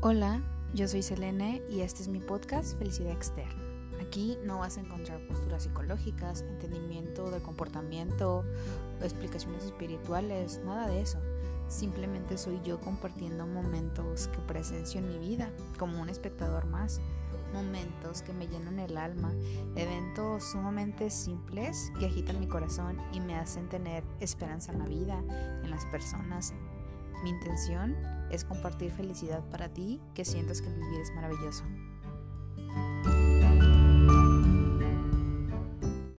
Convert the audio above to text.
Hola, yo soy Selene y este es mi podcast Felicidad Externa. Aquí no vas a encontrar posturas psicológicas, entendimiento del comportamiento, explicaciones espirituales, nada de eso. Simplemente soy yo compartiendo momentos que presencio en mi vida, como un espectador más. Momentos que me llenan el alma, eventos sumamente simples que agitan mi corazón y me hacen tener esperanza en la vida, en las personas. Mi intención es compartir felicidad para ti que sientas que mi vida es maravilloso.